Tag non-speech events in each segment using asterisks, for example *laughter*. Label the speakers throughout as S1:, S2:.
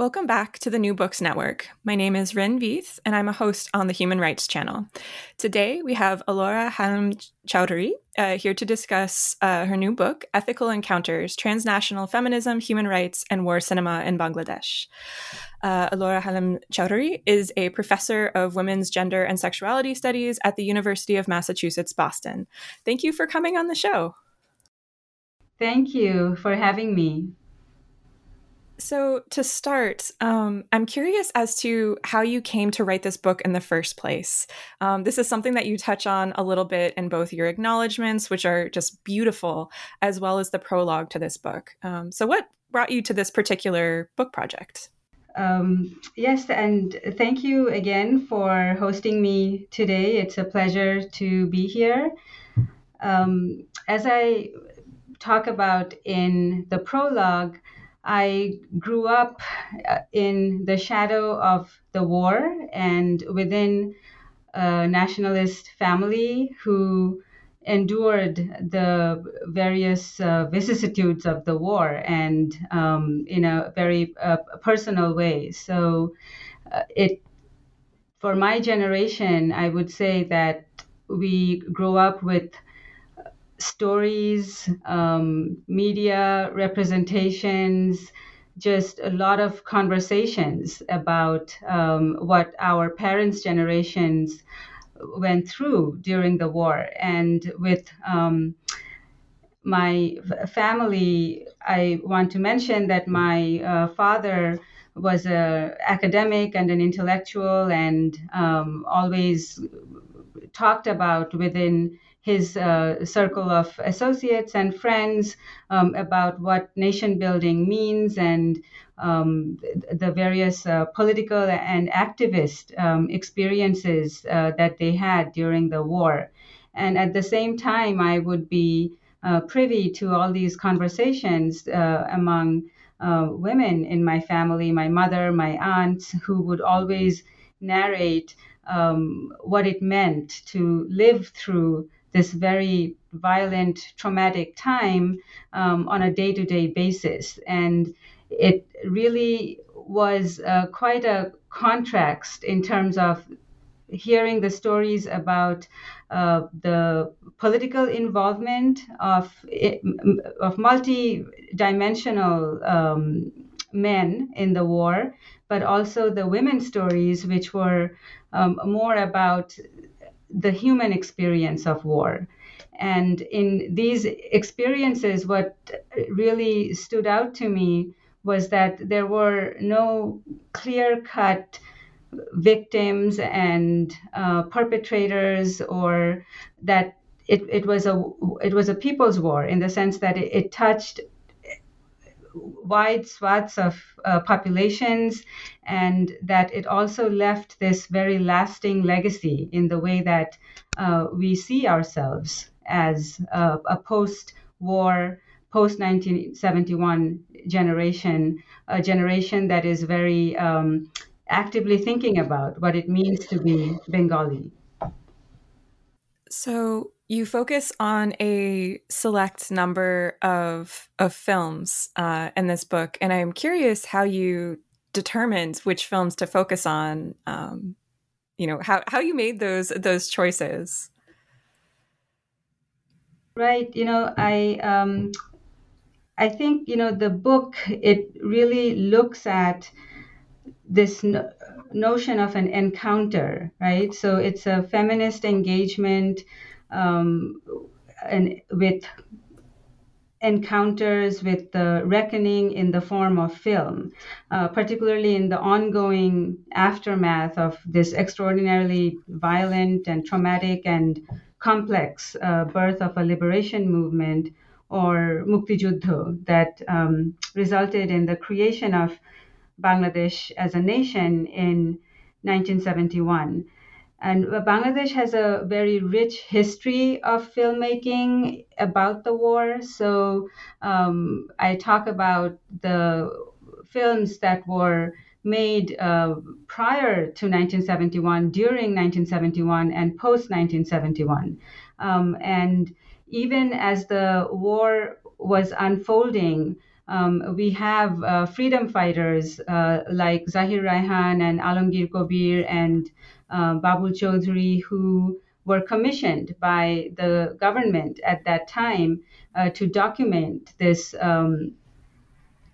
S1: Welcome back to the New Books Network. My name is Rin Veith, and I'm a host on the Human Rights Channel. Today, we have Elora Halim Chowdhury uh, here to discuss uh, her new book, Ethical Encounters Transnational Feminism, Human Rights, and War Cinema in Bangladesh. Uh, Elora Halim Chowdhury is a professor of women's gender and sexuality studies at the University of Massachusetts Boston. Thank you for coming on the show.
S2: Thank you for having me.
S1: So, to start, um, I'm curious as to how you came to write this book in the first place. Um, this is something that you touch on a little bit in both your acknowledgments, which are just beautiful, as well as the prologue to this book. Um, so, what brought you to this particular book project?
S2: Um, yes, and thank you again for hosting me today. It's a pleasure to be here. Um, as I talk about in the prologue, I grew up uh, in the shadow of the war and within a nationalist family who endured the various uh, vicissitudes of the war and um, in a very uh, personal way. So uh, it for my generation, I would say that we grew up with stories, um, media representations, just a lot of conversations about um, what our parents' generations went through during the war. And with um, my family, I want to mention that my uh, father was an academic and an intellectual and um, always talked about within his uh, circle of associates and friends um, about what nation building means and um, the various uh, political and activist um, experiences uh, that they had during the war. And at the same time, I would be uh, privy to all these conversations uh, among uh, women in my family, my mother, my aunts, who would always narrate um, what it meant to live through this very violent, traumatic time um, on a day to day basis. And it really was uh, quite a contrast in terms of hearing the stories about uh, the political involvement of of multi-dimensional um, men in the war, but also the women's stories, which were um, more about the human experience of war. And in these experiences, what really stood out to me was that there were no clear cut victims and uh, perpetrators, or that it, it was a it was a people's war in the sense that it, it touched wide swaths of uh, populations, and that it also left this very lasting legacy in the way that uh, we see ourselves as a, a post war post 1971 generation, a generation that is very um, actively thinking about what it means to be Bengali.
S1: So you focus on a select number of of films uh, in this book, and I'm curious how you determined which films to focus on. Um, you know how how you made those those choices.
S2: Right. You know, I um, I think you know the book. It really looks at this no- notion of an encounter, right? So it's a feminist engagement um, and with encounters with the reckoning in the form of film, uh, particularly in the ongoing aftermath of this extraordinarily violent and traumatic and complex uh, birth of a liberation movement or Mukti Juddho that um, resulted in the creation of Bangladesh as a nation in 1971. And Bangladesh has a very rich history of filmmaking about the war. So um, I talk about the films that were made uh, prior to 1971, during 1971, and post 1971. Um, and even as the war was unfolding, um, we have uh, freedom fighters uh, like Zahir Raihan and Alamgir Kabir and uh, Babul Chowdhury who were commissioned by the government at that time uh, to document this um,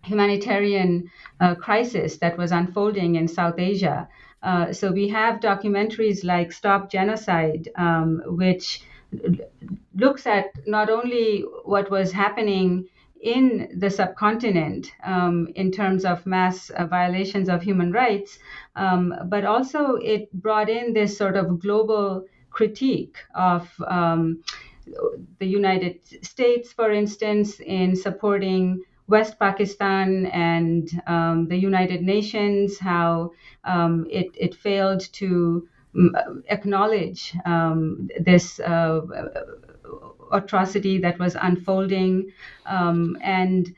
S2: humanitarian uh, crisis that was unfolding in South Asia. Uh, so we have documentaries like Stop Genocide, um, which looks at not only what was happening in the subcontinent um, in terms of mass uh, violations of human rights, um, but also it brought in this sort of global critique of um, the United States, for instance, in supporting West Pakistan and um, the United Nations, how um, it, it failed to mm, acknowledge um, this uh, atrocity that was unfolding. Um, and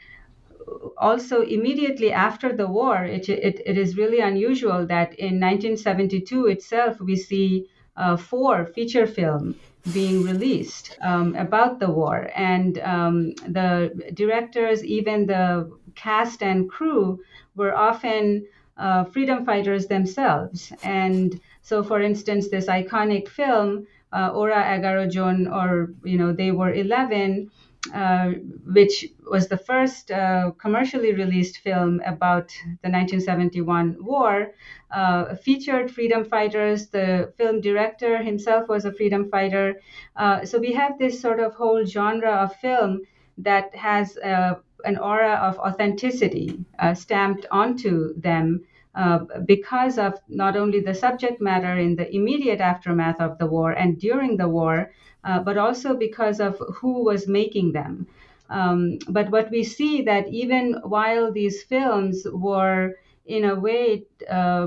S2: also, immediately after the war, it, it, it is really unusual that in 1972 itself, we see uh, four feature films being released um, about the war. And um, the directors, even the cast and crew, were often uh, freedom fighters themselves. And so, for instance, this iconic film uh, Ora Egaro Jon, or you know, they were 11, uh, which was the first uh, commercially released film about the 1971 war, uh, featured freedom fighters. The film director himself was a freedom fighter. Uh, so we have this sort of whole genre of film that has uh, an aura of authenticity stamped onto them. Uh, because of not only the subject matter in the immediate aftermath of the war and during the war, uh, but also because of who was making them. Um, but what we see that even while these films were in a way uh,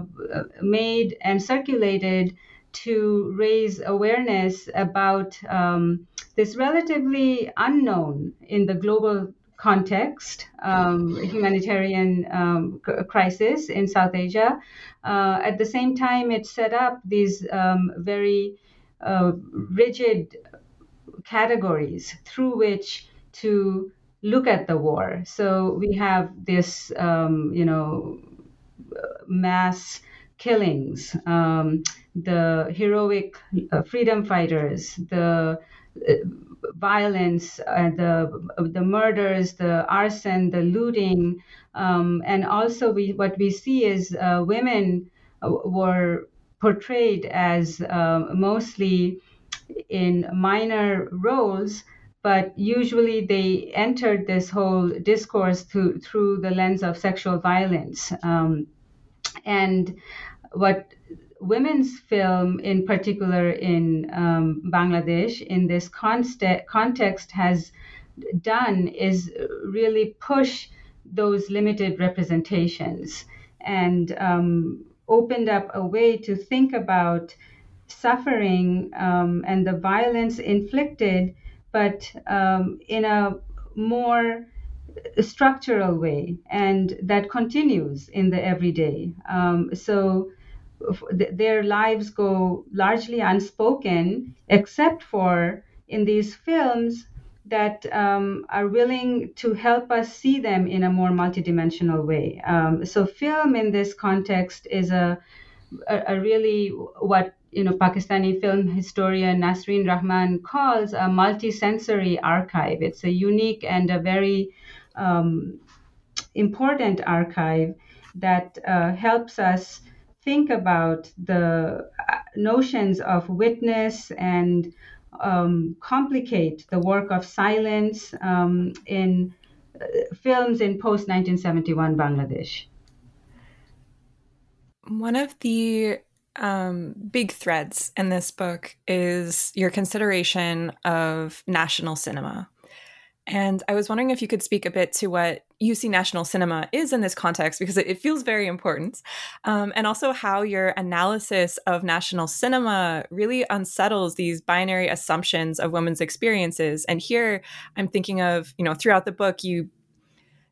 S2: made and circulated to raise awareness about um, this relatively unknown in the global context, um, humanitarian um, crisis in South Asia. Uh, at the same time, it set up these um, very uh, rigid categories through which to look at the war. So we have this, um, you know, mass killings, um, the heroic uh, freedom fighters, the uh, violence, uh, the the murders, the arson, the looting, um, and also we what we see is uh, women uh, were portrayed as uh, mostly in minor roles, but usually they entered this whole discourse through through the lens of sexual violence, um, and what women's film, in particular in um, Bangladesh, in this const- context, has done is really push those limited representations and um, opened up a way to think about suffering um, and the violence inflicted, but um, in a more structural way and that continues in the everyday. Um, so their lives go largely unspoken, except for in these films that um, are willing to help us see them in a more multidimensional way. Um, so, film in this context is a, a, a, really what you know Pakistani film historian Nasreen Rahman calls a multisensory archive. It's a unique and a very um, important archive that uh, helps us think about the uh, notions of witness and um, complicate the work of silence um, in uh, films in post 1971 Bangladesh.
S1: One of the um, big threads in this book is your consideration of national cinema. And I was wondering if you could speak a bit to what UC national cinema is in this context, because it, feels very important. Um, and also how your analysis of national cinema really unsettles these binary assumptions of women's experiences. And here I'm thinking of, you know, throughout the book, you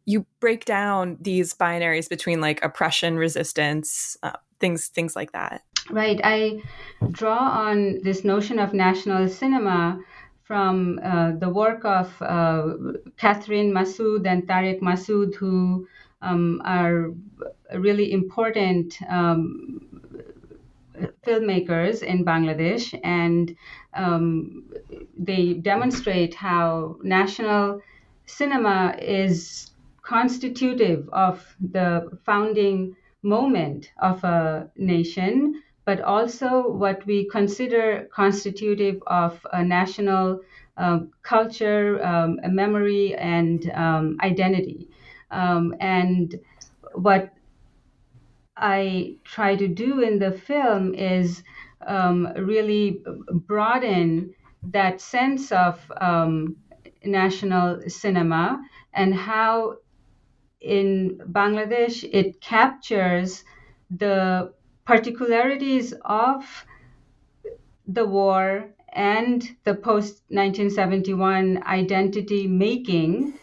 S1: you break down these binaries between like oppression, resistance, uh, things things like that.
S2: Right. I draw on this notion of national cinema from uh, the work of uh, Catherine Masud and Tareque Masud, who um, are really important um, filmmakers in Bangladesh, and um, they demonstrate how national cinema is constitutive of the founding moment of a nation but also what we consider constitutive of a national uh, culture, um, memory, and um, identity. Um, and what I try to do in the film is um, really broaden that sense of um, national cinema and how in Bangladesh it captures the particularities of the war and the post 1971 identity making,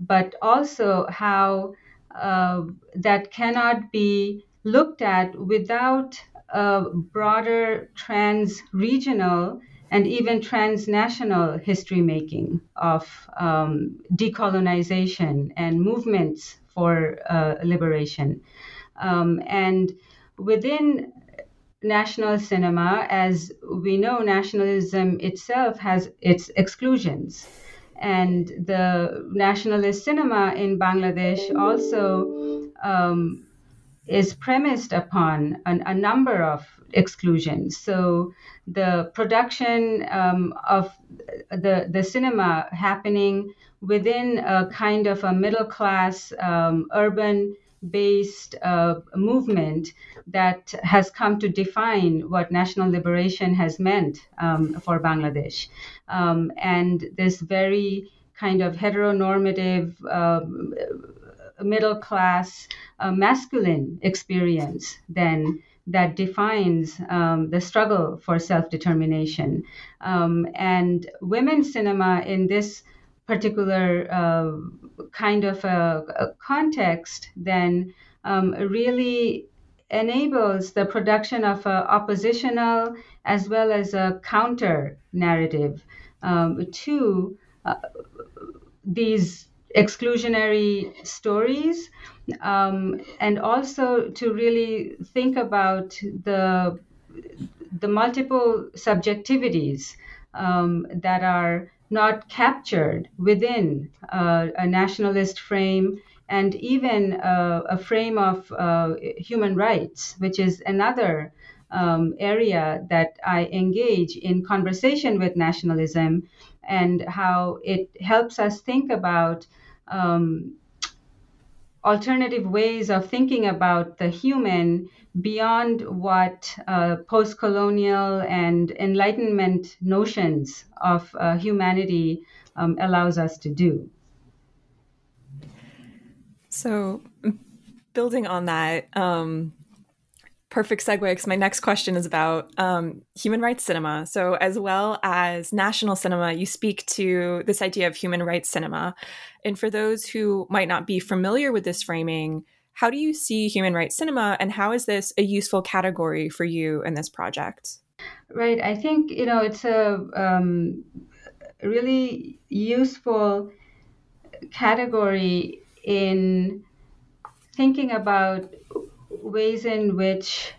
S2: but also how uh, that cannot be looked at without a broader trans regional and even transnational history making of um, decolonization and movements for uh, liberation. Um, and within national cinema, as we know, nationalism itself has its exclusions. And the nationalist cinema in Bangladesh also um, is premised upon an, a number of exclusions. So the production um, of the, the cinema happening within a kind of a middle class um, urban based uh, movement that has come to define what national liberation has meant um, for Bangladesh. Um, and this very kind of heteronormative, um, middle class, uh, masculine experience then that defines um, the struggle for self determination. Um, and women's cinema in this particular uh, kind of a, a context then um, really enables the production of a oppositional as well as a counter narrative um, to uh, these exclusionary stories um, and also to really think about the the multiple subjectivities um, that are not captured within uh, a nationalist frame and even uh, a frame of uh, human rights, which is another um, area that I engage in conversation with nationalism and how it helps us think about um, alternative ways of thinking about the human beyond what uh, post colonial and Enlightenment notions of uh, humanity um, allows us to do.
S1: So, building on that, um, perfect segue because my next question is about um, human rights cinema. So, as well as national cinema, you speak to this idea of human rights cinema. And for those who might not be familiar with this framing, how do you see human rights cinema, and how is this a useful category for you in this project?
S2: Right. I think you know it's a um, really useful category in thinking about ways in which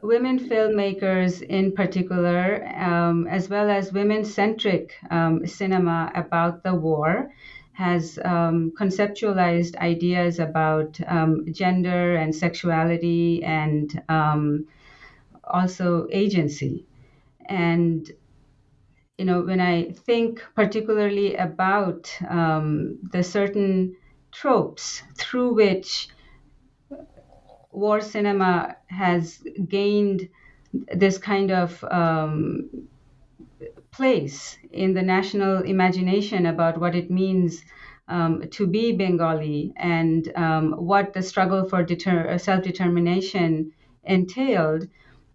S2: women filmmakers in particular, um, as well as women centric um, cinema about the war, has um, conceptualized ideas about um, gender and sexuality and um, also agency. And you know, when I think particularly about um, the certain tropes through which war cinema has gained this kind of um, place in the national imagination about what it means um, to be Bengali and um, what the struggle for deter- self determination entailed.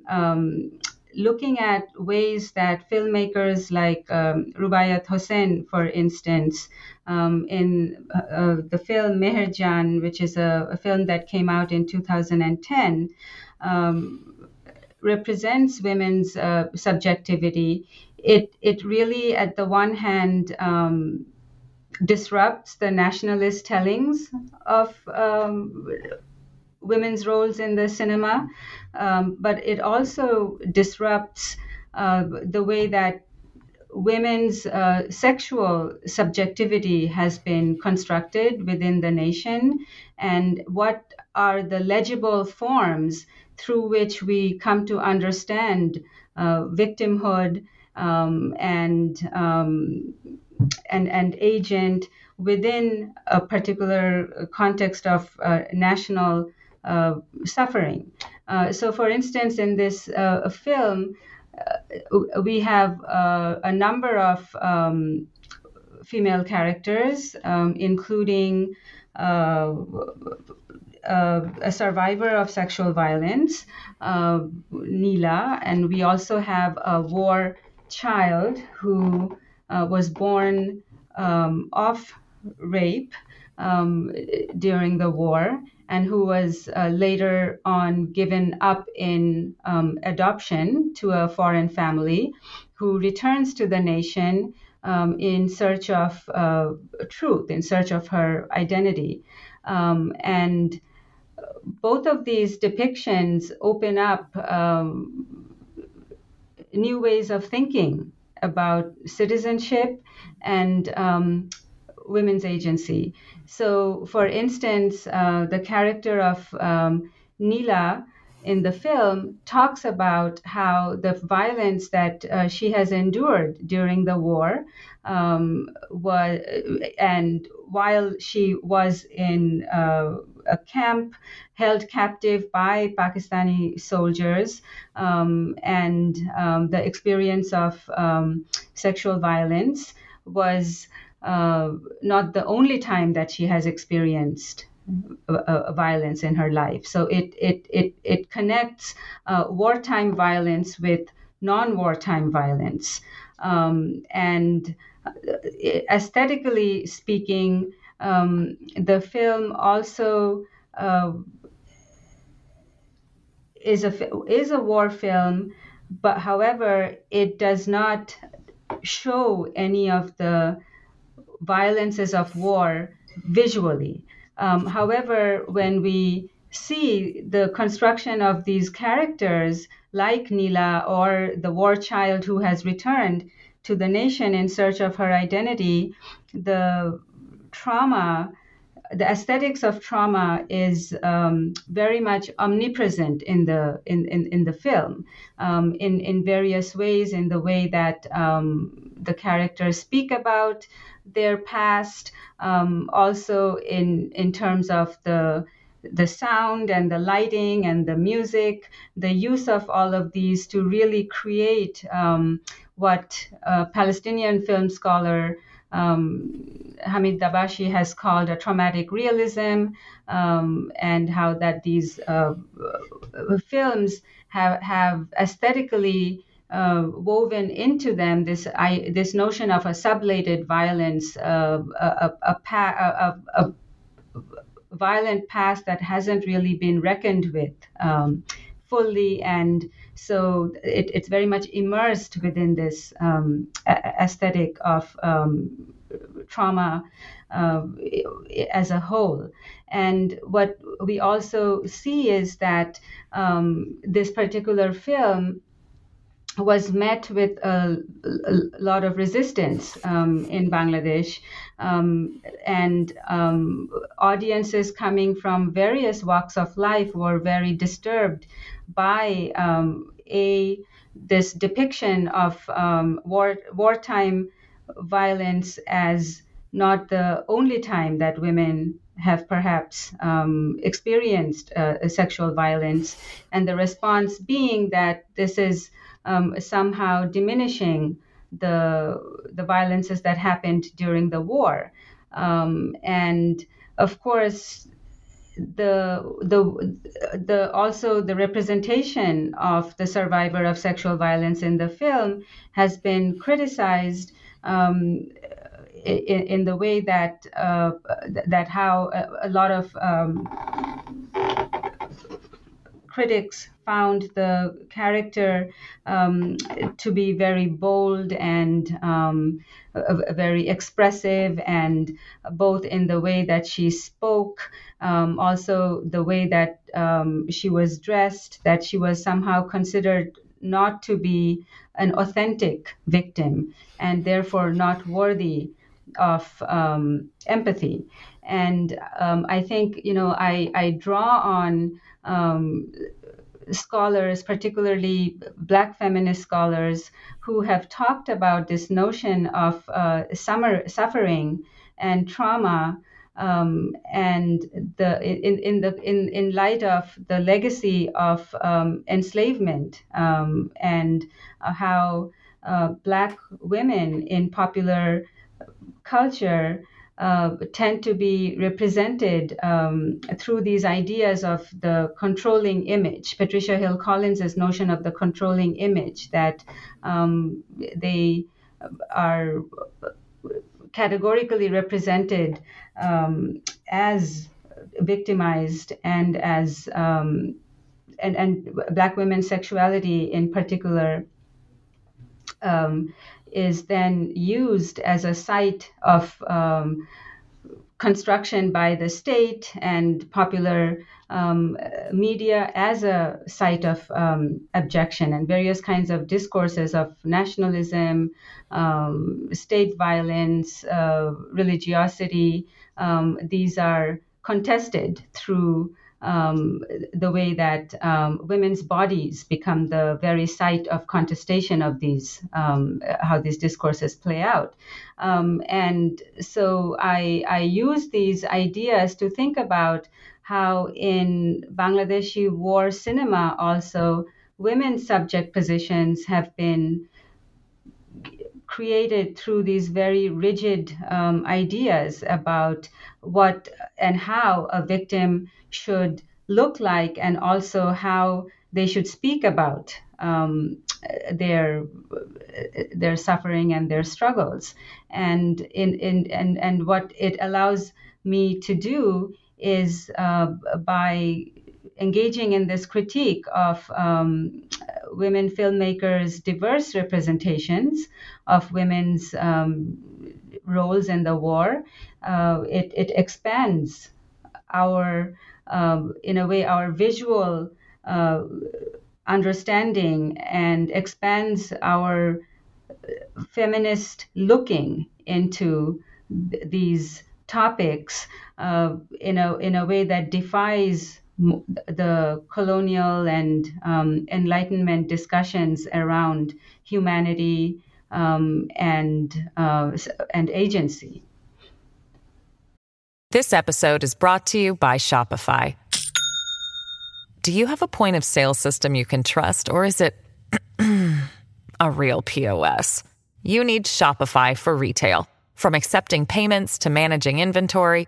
S2: Um, looking at ways that filmmakers like um, Rubaiyat Hossain, for instance, um, in uh, uh, the film Meherjaan, which is a, a, film that came out in 2010, um, represents women's uh, subjectivity. It, it really, at the one hand, um, disrupts the nationalist tellings of um, women's roles in the cinema, um, but it also disrupts uh, the way that women's uh, sexual subjectivity has been constructed within the nation and what are the legible forms through which we come to understand uh, victimhood um, and um, and and agent within a particular context of uh, national uh, suffering. Uh, so, for instance, in this uh, film, uh, we have uh, a number of um, female characters, um, including uh, a survivor of sexual violence, Nila, and we also have a war child who was born um, rape um, during the war and who was uh, later on given up in um, adoption to a foreign family, who returns to the nation um, in search of uh, truth, in search of her identity. Um, and both of these depictions open up um, new ways of thinking about citizenship and um, women's agency. So, for instance, uh, the character of um, Nila in the film talks about how the violence that uh, she has endured during the war um, was, and while she was in uh, a camp held captive by Pakistani soldiers, um, and um, the experience of um, sexual violence was uh, not the only time that she has experienced uh, uh, violence in her life. So it it it it connects uh, wartime violence with non-wartime violence, um, and uh, aesthetically speaking, um, the film also. Uh, is a is a war film, but however, it does not show any of the violences of war visually. Um, however, when we see the construction of these characters like Nila or the war child who has returned to the nation in search of her identity, the trauma, the aesthetics of trauma is um, very much omnipresent in the in, in, in the film um, in in various ways in the way that um, the characters speak about their past, um, also in in terms of the the sound and the lighting and the music, the use of all of these to really create um, what Palestinian film scholar um, Hamid Dabashi has called a traumatic realism, um, and how that these uh, films have have aesthetically uh, woven into them this I, this notion of a sublated violence, uh, a, a, a, a, violent past that hasn't really been reckoned with um, fully, and so it, it's very much immersed within this um, aesthetic of um, trauma uh, as a whole. And what we also see is that um, this particular film was met with a, a, lot of resistance um, in Bangladesh, um, and um, audiences coming from various walks of life were very disturbed by um, a this depiction of um, war wartime violence as not the only time that women have perhaps um, experienced uh, sexual violence, and the response being that this is um, somehow diminishing the the violences that happened during the war, um, and of course the the the also the representation of the survivor of sexual violence in the film has been criticized um, in, in, the way that uh, that how a, a lot of um, critics found the character um, to be very bold and um, very expressive, and both in the way that she spoke, um, also the way that um, she was dressed, that she was somehow considered not to be an authentic victim and therefore not worthy of um, empathy. And um, I think, you know, I, I draw on um, scholars, particularly Black feminist scholars, who have talked about this notion of uh, summer, suffering and trauma. Um, and the in, in the in, in light of the legacy of um, enslavement um, and uh, how uh, black women in popular culture uh, tend to be represented um, through these ideas of the controlling image. Patricia Hill Collins's notion of the controlling image that um, they are categorically represented um, as victimized and as um, and, and black women's sexuality in particular um, is then used as a site of um, construction by the state and popular um, media as a site of um, objection and various kinds of discourses of nationalism, um, state violence, uh, religiosity. Um, these are contested through um, the way that um, women's bodies become the very site of contestation of these, um, how these discourses play out. Um, and so I, I use these ideas to think about how in Bangladeshi war cinema also women's subject positions have been created through these very rigid um, ideas about what and how a victim should look like and also how they should speak about um, their their suffering and their struggles. And in, in and and what it allows me to do is uh, by engaging in this critique of um, women filmmakers' diverse representations of women's um, roles in the war, uh, it, it expands our um, in a way, our visual uh, understanding and expands our feminist looking into th- these topics uh, in a in a way that defies the colonial and um, enlightenment discussions around humanity um, and uh, and agency.
S3: This episode is brought to you by Shopify. Do you have a point of sale system you can trust, or is it *clears throat* a real POS? You need Shopify for retail. From accepting payments to managing inventory,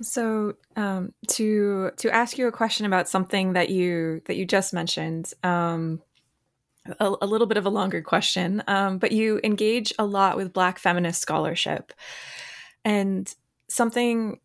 S1: So, um, to to ask you a question about something that you that you just mentioned, um, a, a, little bit of a longer question, um, but you engage a lot with Black feminist scholarship, and something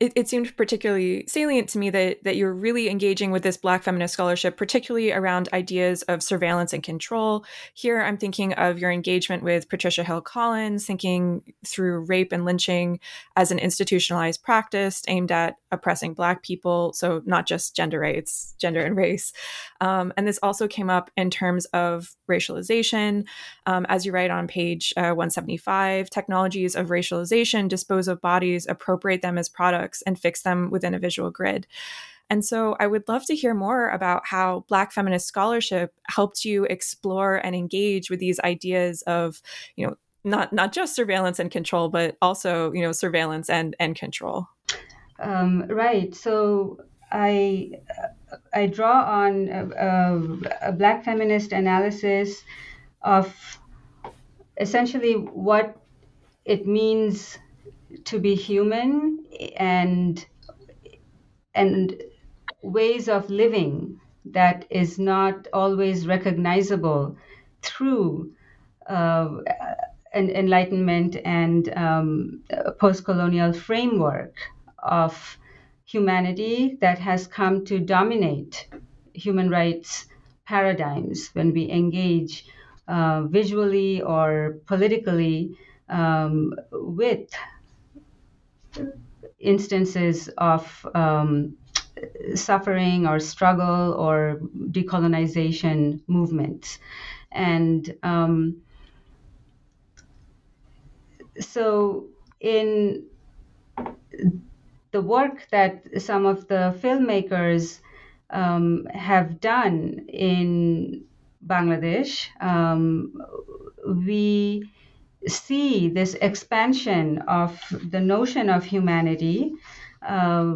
S1: it, it, seemed particularly salient to me that that you're really engaging with this Black feminist scholarship, particularly around ideas of surveillance and control. Here, I'm thinking of your engagement with Patricia Hill Collins, thinking through rape and lynching as an institutionalized practice aimed at oppressing Black people. So not just gender rights, gender and race. Um, and this also came up in terms of racialization, um, as you write on page uh, 175. Technologies of racialization dispose of bodies, appropriate them as products and fix them within a visual grid. And so I would love to hear more about how Black feminist scholarship helped you explore and engage with these ideas of, you know, not not just surveillance and control, but also, you know, surveillance and and control.
S2: Um, right. So I I draw on a, a, Black feminist analysis of essentially what it means to be human and and ways of living that is not always recognizable through uh, an enlightenment and um, post-colonial framework of humanity that has come to dominate human rights paradigms when we engage uh, visually or politically um, with instances of um, suffering or struggle or decolonization movements. And um, so, in the work that some of the filmmakers um, have done in Bangladesh, um, we see this expansion of the notion of humanity uh,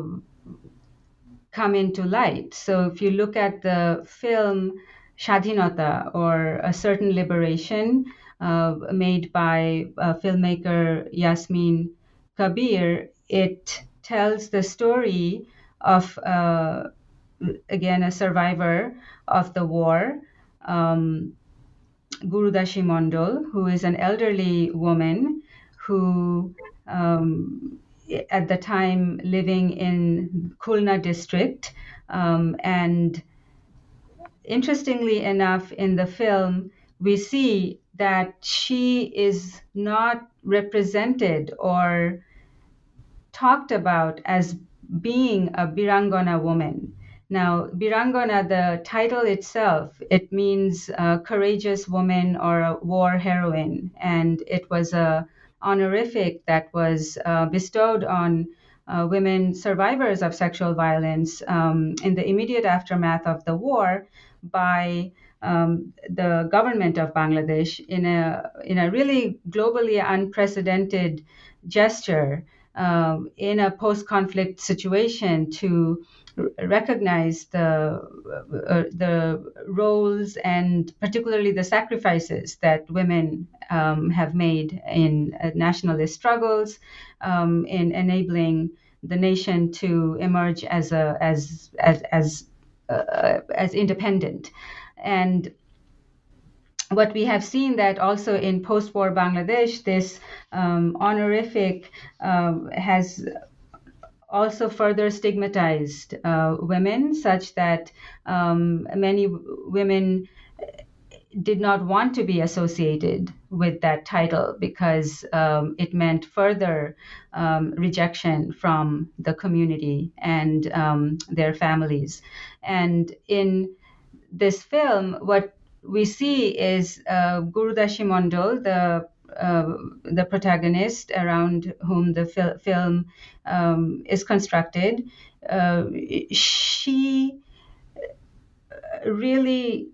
S2: come into light. So if you look at the film Shadhinata or A Certain Liberation, uh, made by uh, filmmaker Yasmine Kabir, it tells the story of, uh, again, a survivor of the war. Um, Gurudashi Mondol, who is an elderly woman who, um, at the time, living in Khulna district. Um, and interestingly enough, in the film, we see that she is not represented or talked about as being a Birangana woman. Now, Birangana, the title itself, it means courageous woman or a war heroine, and it was a honorific that was uh, bestowed on uh, women survivors of sexual violence um, in the immediate aftermath of the war by um, the government of Bangladesh in a in a really globally unprecedented gesture um, in a post-conflict situation to recognize the uh, the roles and particularly the sacrifices that women um, have made in uh, nationalist struggles um, in enabling the nation to emerge as a as as as uh, as independent. And what we have seen that also in post-war Bangladesh, this um, honorific um, has also further stigmatized uh, women, such that um, many women did not want to be associated with that title because um, it meant further um, rejection from the community and um, their families. And in this film, what we see is uh, Gurudashi Mondol, the uh, the protagonist around whom the fil- film um, is constructed, uh, she really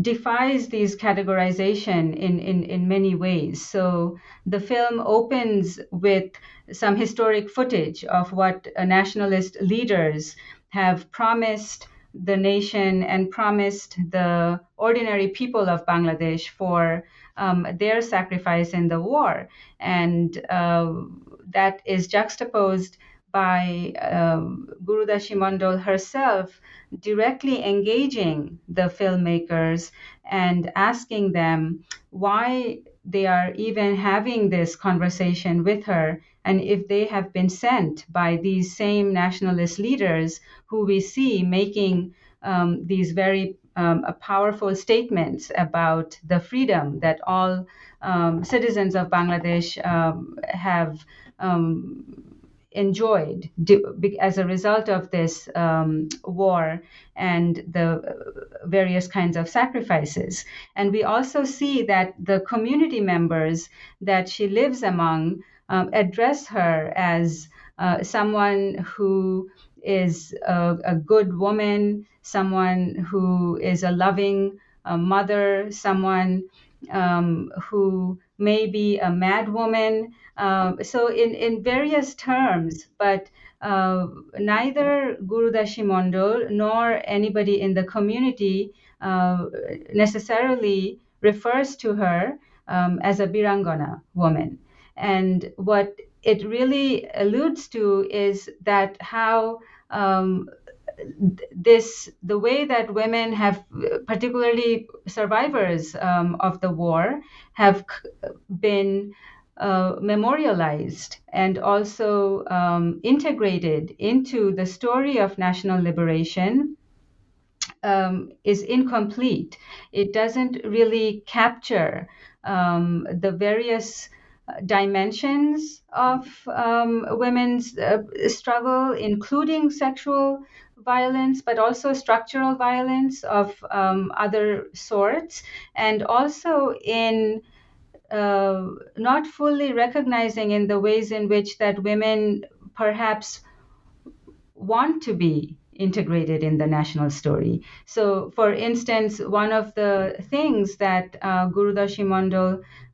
S2: defies these categorization in, in, in many ways. So the film opens with some historic footage of what nationalist leaders have promised the nation and promised the ordinary people of Bangladesh for um, their sacrifice in the war. And uh, that is juxtaposed by um, Gurudashi Mondol herself directly engaging the filmmakers and asking them why they are even having this conversation with her and if they have been sent by these same nationalist leaders who we see making um, these very um, powerful statements about the freedom that all um, citizens of Bangladesh um, have um, enjoyed as a result of this um, war and the various kinds of sacrifices. And we also see that the community members that she lives among um, address her as uh, someone who is a, a, good woman, someone who is a loving uh, mother, someone um, who may be a mad woman. Um, so in, in various terms, but uh, neither Guru Mondol nor anybody in the community uh, necessarily refers to her um, as a Birangana woman. And what it really alludes to is that how um, this the way that women have particularly survivors um, of the war have been uh, memorialized and also um, integrated into the story of national liberation um, is incomplete. It doesn't really capture um, the various dimensions of um, women's uh, struggle, including sexual violence, but also structural violence of um, other sorts, and also in uh, not fully recognizing in the ways in which that women perhaps want to be integrated in the national story. So, for instance, one of the things that uh, Gurudashi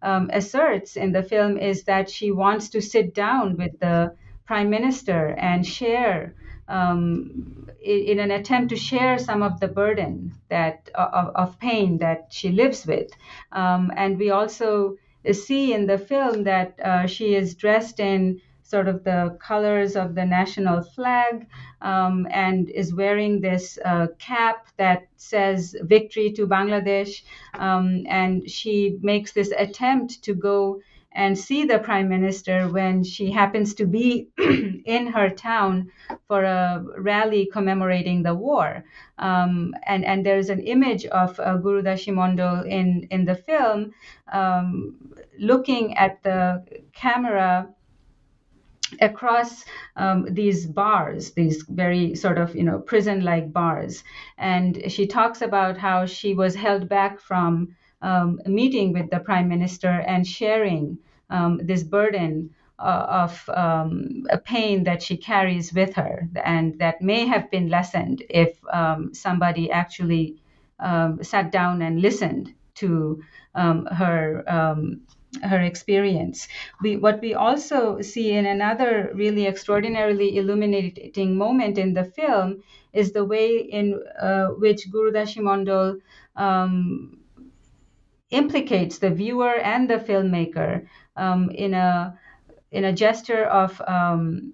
S2: um, asserts in the film is that she wants to sit down with the prime minister and share um, in, an attempt to share some of the burden that of, of pain that she lives with. Um, and we also see in the film that uh, she is dressed in sort of the colors of the national flag um, and is wearing this uh, cap that says victory to Bangladesh. Um, and she makes this attempt to go and see the prime minister when she happens to be *clears throat* in her town for a rally commemorating the war. Um, and, and there's an image of uh, Gurudashi Mondol in, in the film um, looking at the camera across um, these bars, these very sort of you know prison-like bars, and she talks about how she was held back from um, meeting with the prime minister and sharing um, this burden uh, of um, a pain that she carries with her, and that may have been lessened if um, somebody actually um, sat down and listened to her her experience. We, what we also see in another really extraordinarily illuminating moment in the film is the way in uh, which Guru Mondol um, implicates the viewer and the filmmaker um, in a in a gesture of um,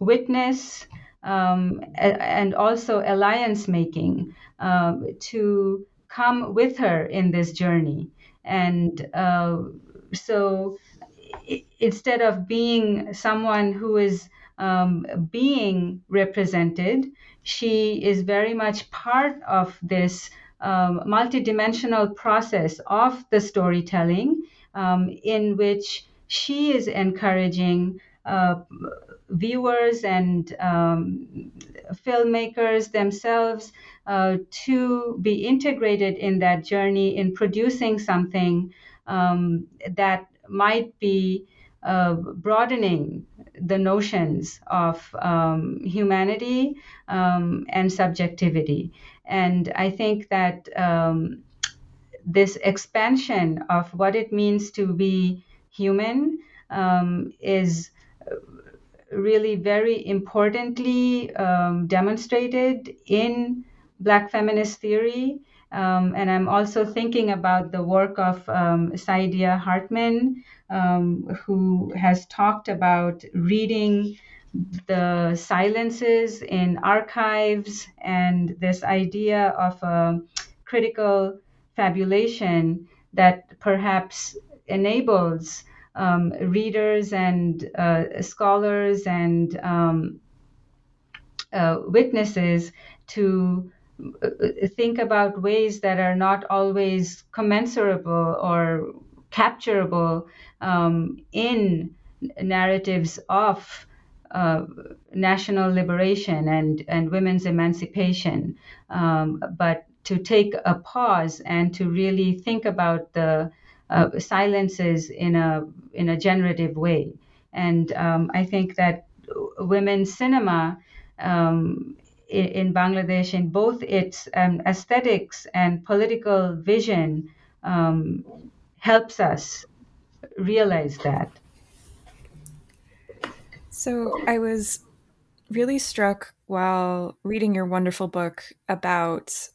S2: witness um, and also alliance making uh, to come with her in this journey. And uh, so instead of being someone who is um, being represented, she is very much part of this um, multidimensional process of the storytelling um, in which she is encouraging uh, viewers and um, filmmakers themselves uh, to be integrated in that journey in producing something um, that might be uh, broadening the notions of um, humanity um, and subjectivity. And I think that um, this expansion of what it means to be human um, is really very importantly um, demonstrated in Black feminist theory. Um, and I'm also thinking about the work of um, Saidiya Hartman, um, who has talked about reading the silences in archives and this idea of a critical fabulation that perhaps enables um, readers and uh, scholars and um, uh, witnesses to think about ways that are not always commensurable or capturable um, in narratives of uh, national liberation and, and women's emancipation, um, but to take a pause and to really think about the uh, silences in a in a generative way. And um, I think that women's cinema um, in, in, Bangladesh, in both its um, aesthetics and political vision, um, helps us realize that.
S1: So I was really struck while reading your wonderful book about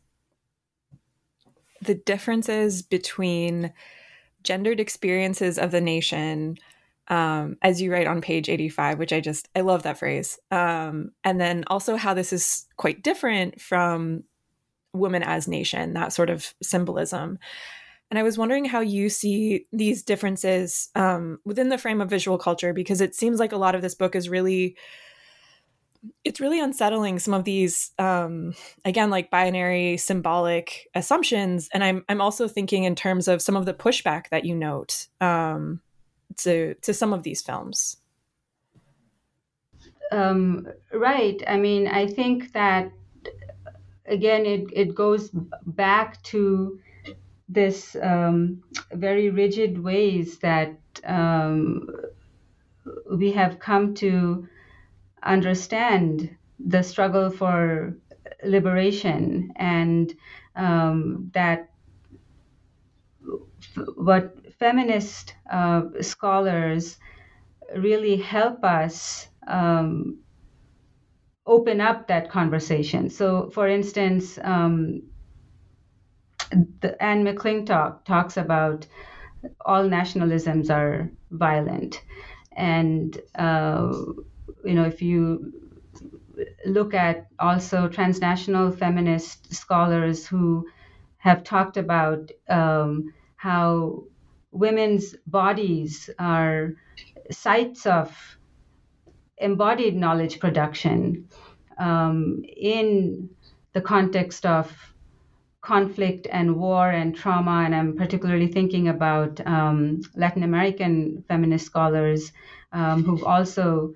S1: the differences between gendered experiences of the nation um, as you write on page 85 which i just i love that phrase. Um, and then also how this is quite different from woman as nation that sort of symbolism. And i was wondering how you see these differences um, within the frame of visual culture because it seems like a lot of this book is really it's really unsettling some of these um, again like binary symbolic assumptions. And i'm i'm also thinking in terms of some of the pushback that you note um, to to some of these films?
S2: Um, right. I mean i think that again it, it goes back to this um, very rigid ways that um, we have come to understand the struggle for liberation and um, that what feminist uh, scholars really help us um, open up that conversation. So, for instance, um, the, Anne McClintock talks about all nationalisms are violent, and uh, you know, if you look at also transnational feminist scholars who have talked about um, how women's bodies are sites of embodied knowledge production um, in the context of conflict and war and trauma. And I'm particularly thinking about um, Latin American feminist scholars um, who've also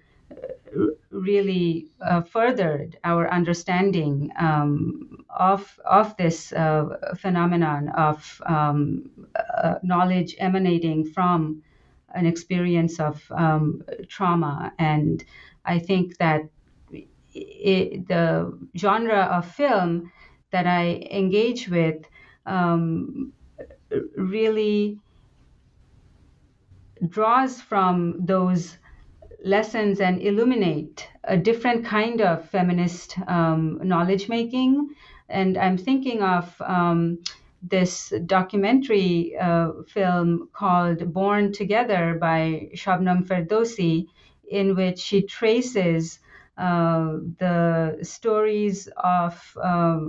S2: really uh, furthered our understanding um, of of this uh, phenomenon of um, uh, knowledge emanating from an experience of um, trauma, and I think that it, the genre of film that I engage with um, really draws from those lessons and illuminate a different kind of feminist um, knowledge making. And I'm thinking of um, this documentary uh, film called Born Together by Shabnam Ferdousi, in which she traces uh, the stories of uh,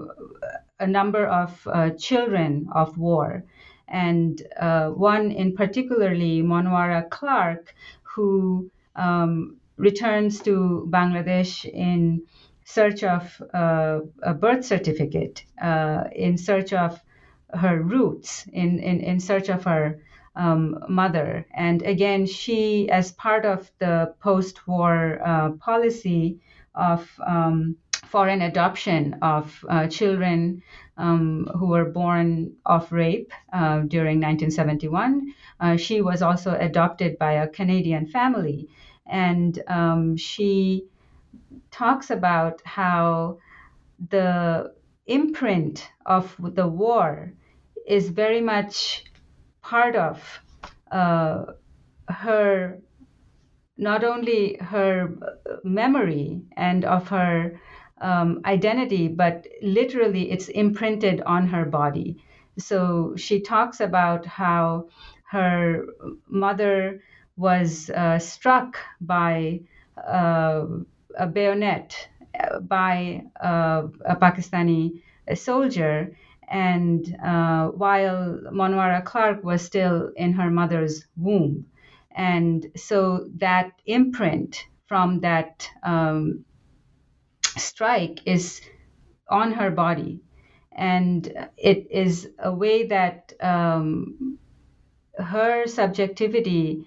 S2: a number of uh, children of war. And uh, one in particularly, Monwara Clark, who um, returns to Bangladesh in search of uh, a birth certificate, uh, in search of her roots, in, in, in search of her um, mother. And again, she, as part of the post war uh, policy of um, foreign adoption of uh, children um, who were born of rape uh, during 1971, uh, she was also adopted by a Canadian family. And um, she talks about how the imprint of the war is very much part of uh, her not only her memory and of her um, identity, but literally it's imprinted on her body. So she talks about how her mother was uh, struck by uh, a bayonet uh, by uh, a Pakistani soldier and uh, while Monwara Clark was still in her mother's womb. And so that imprint from that um, strike is on her body. And it is a way that um, her subjectivity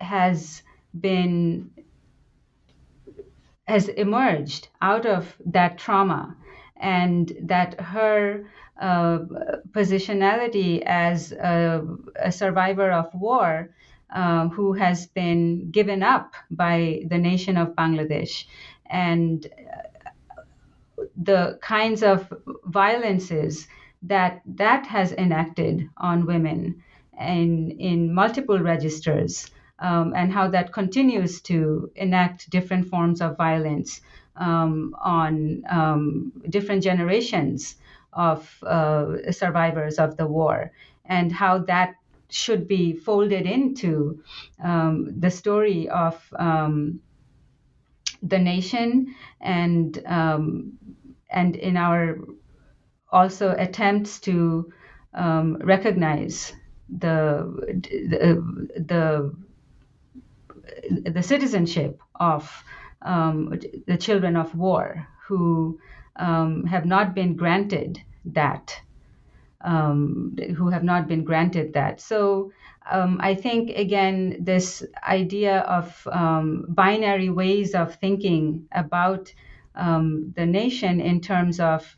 S2: has been has emerged out of that trauma and that her uh, positionality as a, a, survivor of war uh, who has been given up by the nation of Bangladesh. And uh, the kinds of violences that that has enacted on women in, in multiple registers um, and how that continues to enact different forms of violence um, on um, different generations of uh, survivors of the war and how that should be folded into um, the story of um, the nation and um, and in our also attempts to um, recognize the the the, the citizenship of um, the children of war who have not been granted that, um, who have not been granted that. So um, I think, again, this idea of um, binary ways of thinking about um, the nation in terms of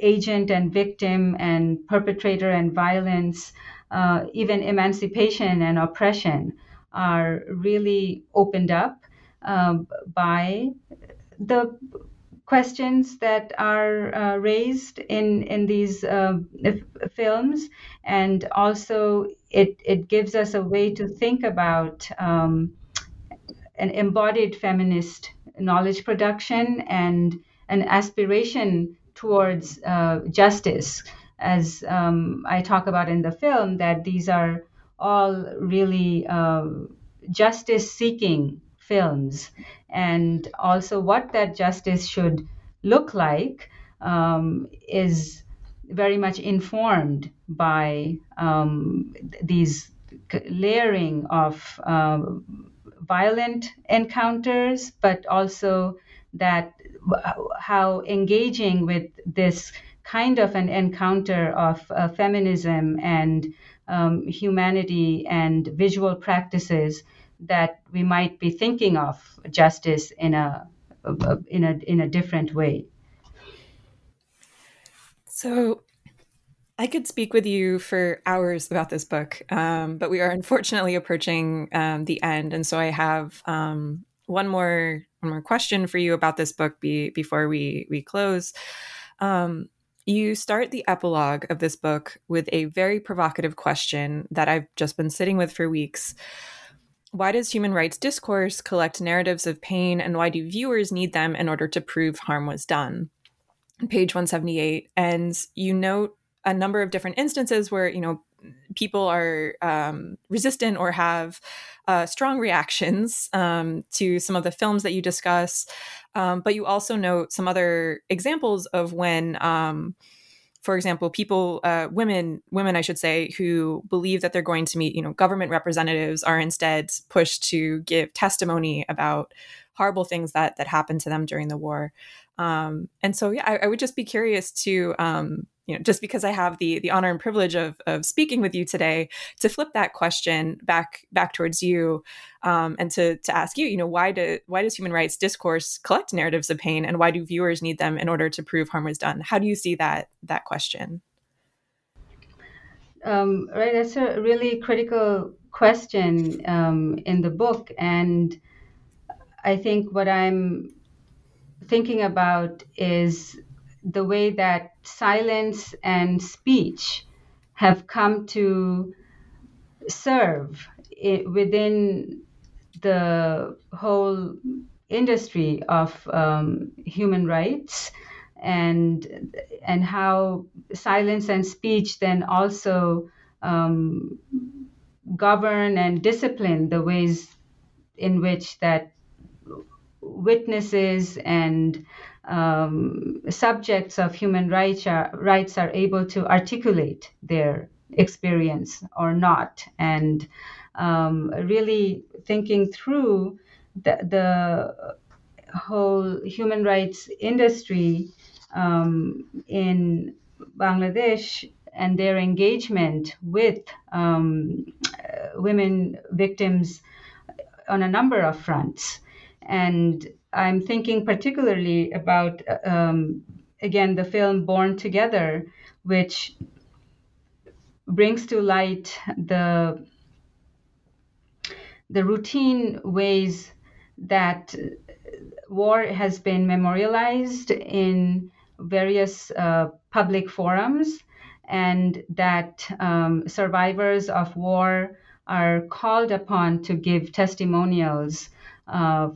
S2: agent and victim and perpetrator and violence, uh, even emancipation and oppression are really opened up um, by the questions that are uh, raised in in these uh, films, and also it it gives us a way to think about um, an embodied feminist knowledge production and an aspiration towards uh, justice, as um, I talk about in the film, that these are all really uh, justice seeking films. And also what that justice should look like um, is very much informed by um, these layering of uh, violent encounters, but also that how engaging with this kind of an encounter of uh, feminism and um, humanity and visual practices that we might be thinking of justice in a, in a in a different way.
S1: So I could speak with you for hours about this book, um, but we are unfortunately approaching um, the end, and so I have um, one more one more question for you about this book be, before we we close. Um, you start the epilogue of this book with a very provocative question that I've just been sitting with for weeks. Why does human rights discourse collect narratives of pain, and why do viewers need them in order to prove harm was done? Page 178. And you note a number of different instances where, you know, people are um, resistant or have uh, strong reactions um, to some of the films that you discuss. Um, but you also note some other examples of when, um, for example, people, uh, women, women, I should say, who believe that they're going to meet, you know, government representatives are instead pushed to give testimony about horrible things that that happened to them during the war. Um, and so, yeah, I, I, would just be curious to, um, you know, just because I have the the honor and privilege of of speaking with you today, to flip that question back back towards you, um, and to to ask you, you know, why do why does human rights discourse collect narratives of pain, and why do viewers need them in order to prove harm was done? How do you see that that question?
S2: Um, right, that's a really critical question um, in the book, and I think what I'm thinking about is the way that silence and speech have come to serve within the whole industry of um, human rights and and how silence and speech then also um, govern and discipline the ways in which that witnesses and um, subjects of human rights are, rights are able to articulate their experience or not, and um, really thinking through the, the, whole human rights industry um, in Bangladesh and their engagement with um, women victims on a number of fronts. And I'm thinking particularly about, um, again, the film Born Together, which brings to light the the routine ways that war has been memorialized in various uh, public forums and that um, survivors of war are called upon to give testimonials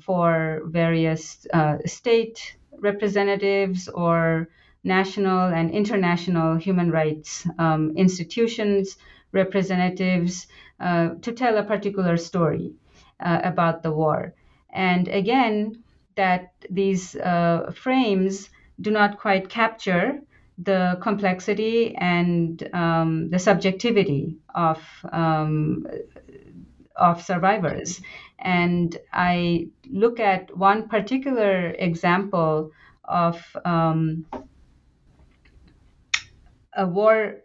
S2: for various uh, state representatives or national and international human rights um, institutions representatives uh, to tell a particular story uh, about the war. And again, that these uh, frames do not quite capture the complexity and um, the subjectivity of um, of survivors. And I look at one particular example of um, a war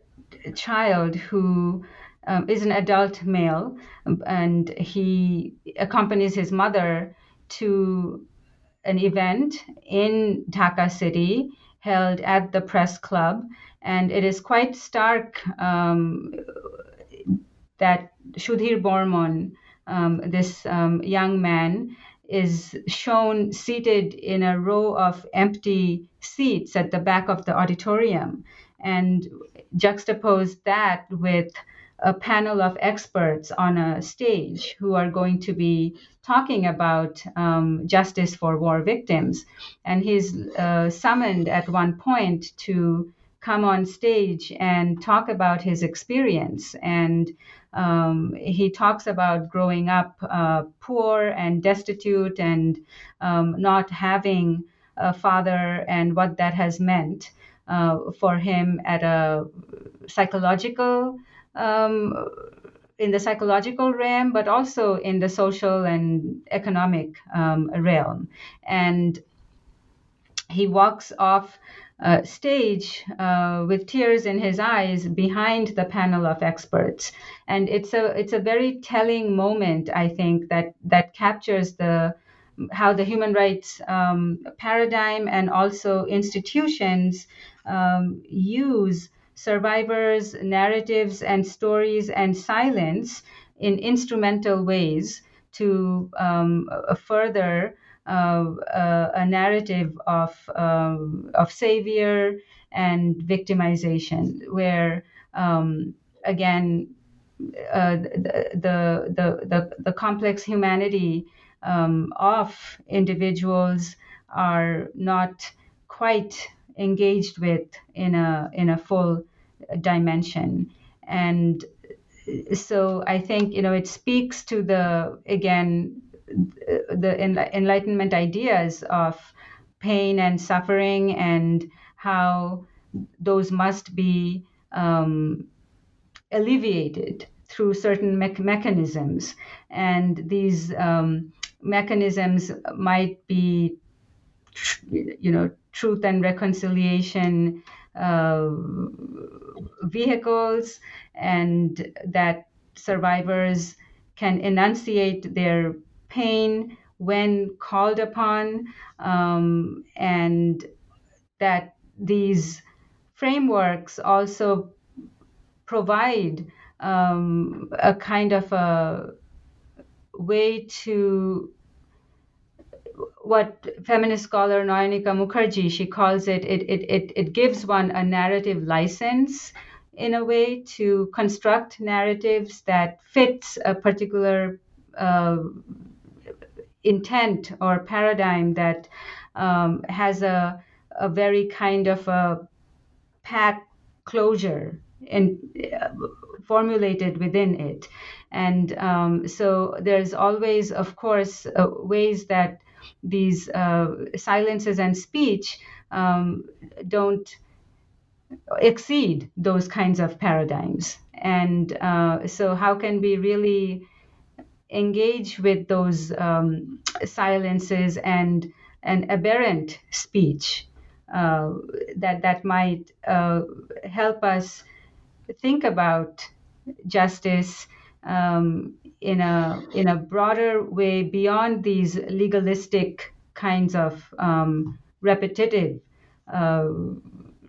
S2: child who um, is an adult male, and he accompanies his mother to an event in Dhaka city held at the press club. And it is quite stark um, that Sudhir Bormon, um, this um, young man, is shown seated in a row of empty seats at the back of the auditorium. And juxtapose that with a panel of experts on a stage who are going to be talking about um, justice for war victims. And he's uh, summoned at one point to come on stage and talk about his experience. And um, he talks about growing up uh, poor and destitute and um, not having a father and what that has meant uh, for him at a psychological um, in the psychological realm, but also in the social and economic um, realm. And he walks off uh, stage uh, with tears in his eyes behind the panel of experts, and it's a it's a very telling moment. I think that that captures the how the human rights um, paradigm and also institutions um, use survivors, narratives, and stories and silence in instrumental ways to um, further a narrative of um, of savior and victimization, where um, again uh, the, the, the the complex humanity um, of individuals are not quite engaged with in a in a full dimension. And so i think you know it speaks to the again the enlightenment ideas of pain and suffering and how those must be um, alleviated through certain me- mechanisms. And these um, mechanisms might be, you know, truth and reconciliation uh, vehicles, and that survivors can enunciate their pain when called upon, um, and that these frameworks also provide um, a kind of a way to what feminist scholar Nayanika Mookherjee she calls it, it it, it it gives one a narrative license in a way to construct narratives that fits a particular uh, intent or paradigm that um, has a a very kind of a path closure and uh, formulated within it. And um, so there's always of course uh, ways that these uh, silences and speech um, don't exceed those kinds of paradigms. And uh, so how can we really engage with those um, silences and and aberrant speech uh, that that might uh, help us think about justice um, in a in a broader way beyond these legalistic kinds of um, repetitive uh,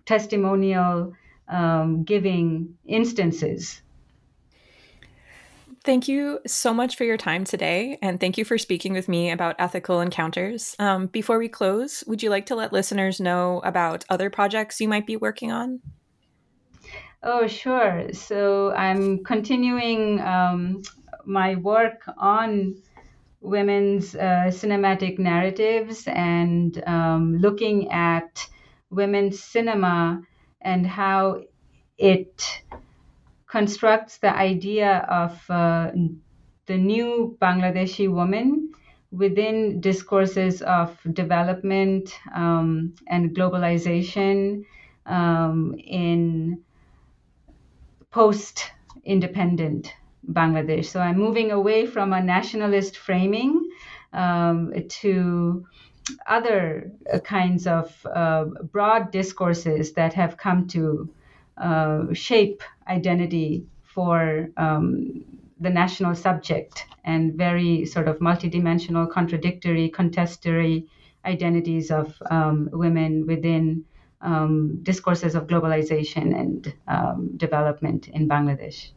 S2: testimonial um, giving instances.
S1: Thank you so much for your time today, and thank you for speaking with me about ethical encounters. Um, before we close, would you like to let listeners know about other projects you might be working on?
S2: Oh, sure. So I'm continuing um, my work on women's uh, cinematic narratives and um, looking at women's cinema and how it constructs the idea of uh, the new Bangladeshi woman within discourses of development um, and globalization um, in post independent Bangladesh. So I'm moving away from a nationalist framing um, to other kinds of uh, broad discourses that have come to uh, shape identity for um, the national subject and very sort of multidimensional, contradictory, contestory identities of um, women within um, discourses of globalization and um, development in Bangladesh.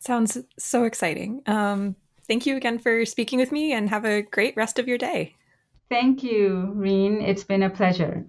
S1: Sounds so exciting. Um, thank you again for speaking with me and have a great rest of your day.
S2: Thank you, Reen. It's been a pleasure.